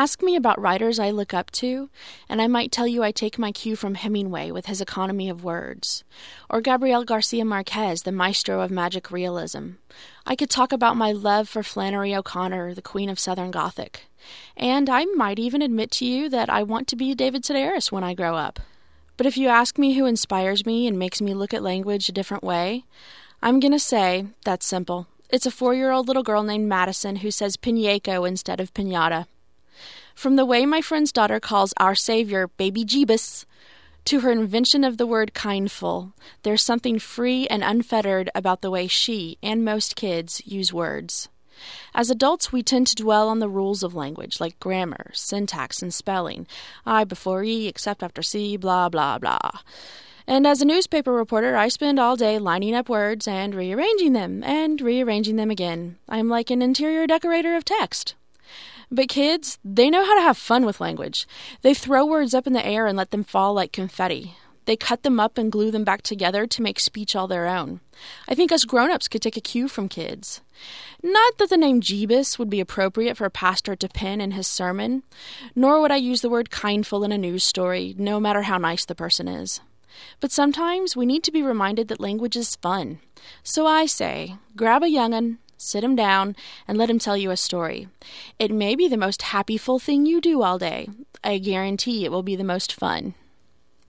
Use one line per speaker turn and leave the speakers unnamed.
Ask me about writers I look up to, and I might tell you I take my cue from Hemingway with his economy of words, or Gabriel Garcia Marquez, the maestro of magic realism. I could talk about my love for Flannery O'Connor, the queen of Southern Gothic. And I might even admit to you that I want to be David Sedaris when I grow up. But if you ask me who inspires me and makes me look at language a different way, I'm going to say that's simple. It's a four year old little girl named Madison who says piñeco instead of pinata. From the way my friend's daughter calls our Savior Baby Jeebus to her invention of the word kindful, there's something free and unfettered about the way she and most kids use words. As adults, we tend to dwell on the rules of language, like grammar, syntax, and spelling. I before E, except after C, blah, blah, blah. And as a newspaper reporter, I spend all day lining up words and rearranging them, and rearranging them again. I'm like an interior decorator of text. But kids, they know how to have fun with language. They throw words up in the air and let them fall like confetti. They cut them up and glue them back together to make speech all their own. I think us grown ups could take a cue from kids. Not that the name Jeebus would be appropriate for a pastor to pen in his sermon, nor would I use the word kindful in a news story, no matter how nice the person is. But sometimes we need to be reminded that language is fun. So I say, grab a young'un, sit him down, and let him tell you a story. It may be the most happyful thing you do all day. I guarantee it will be the most fun.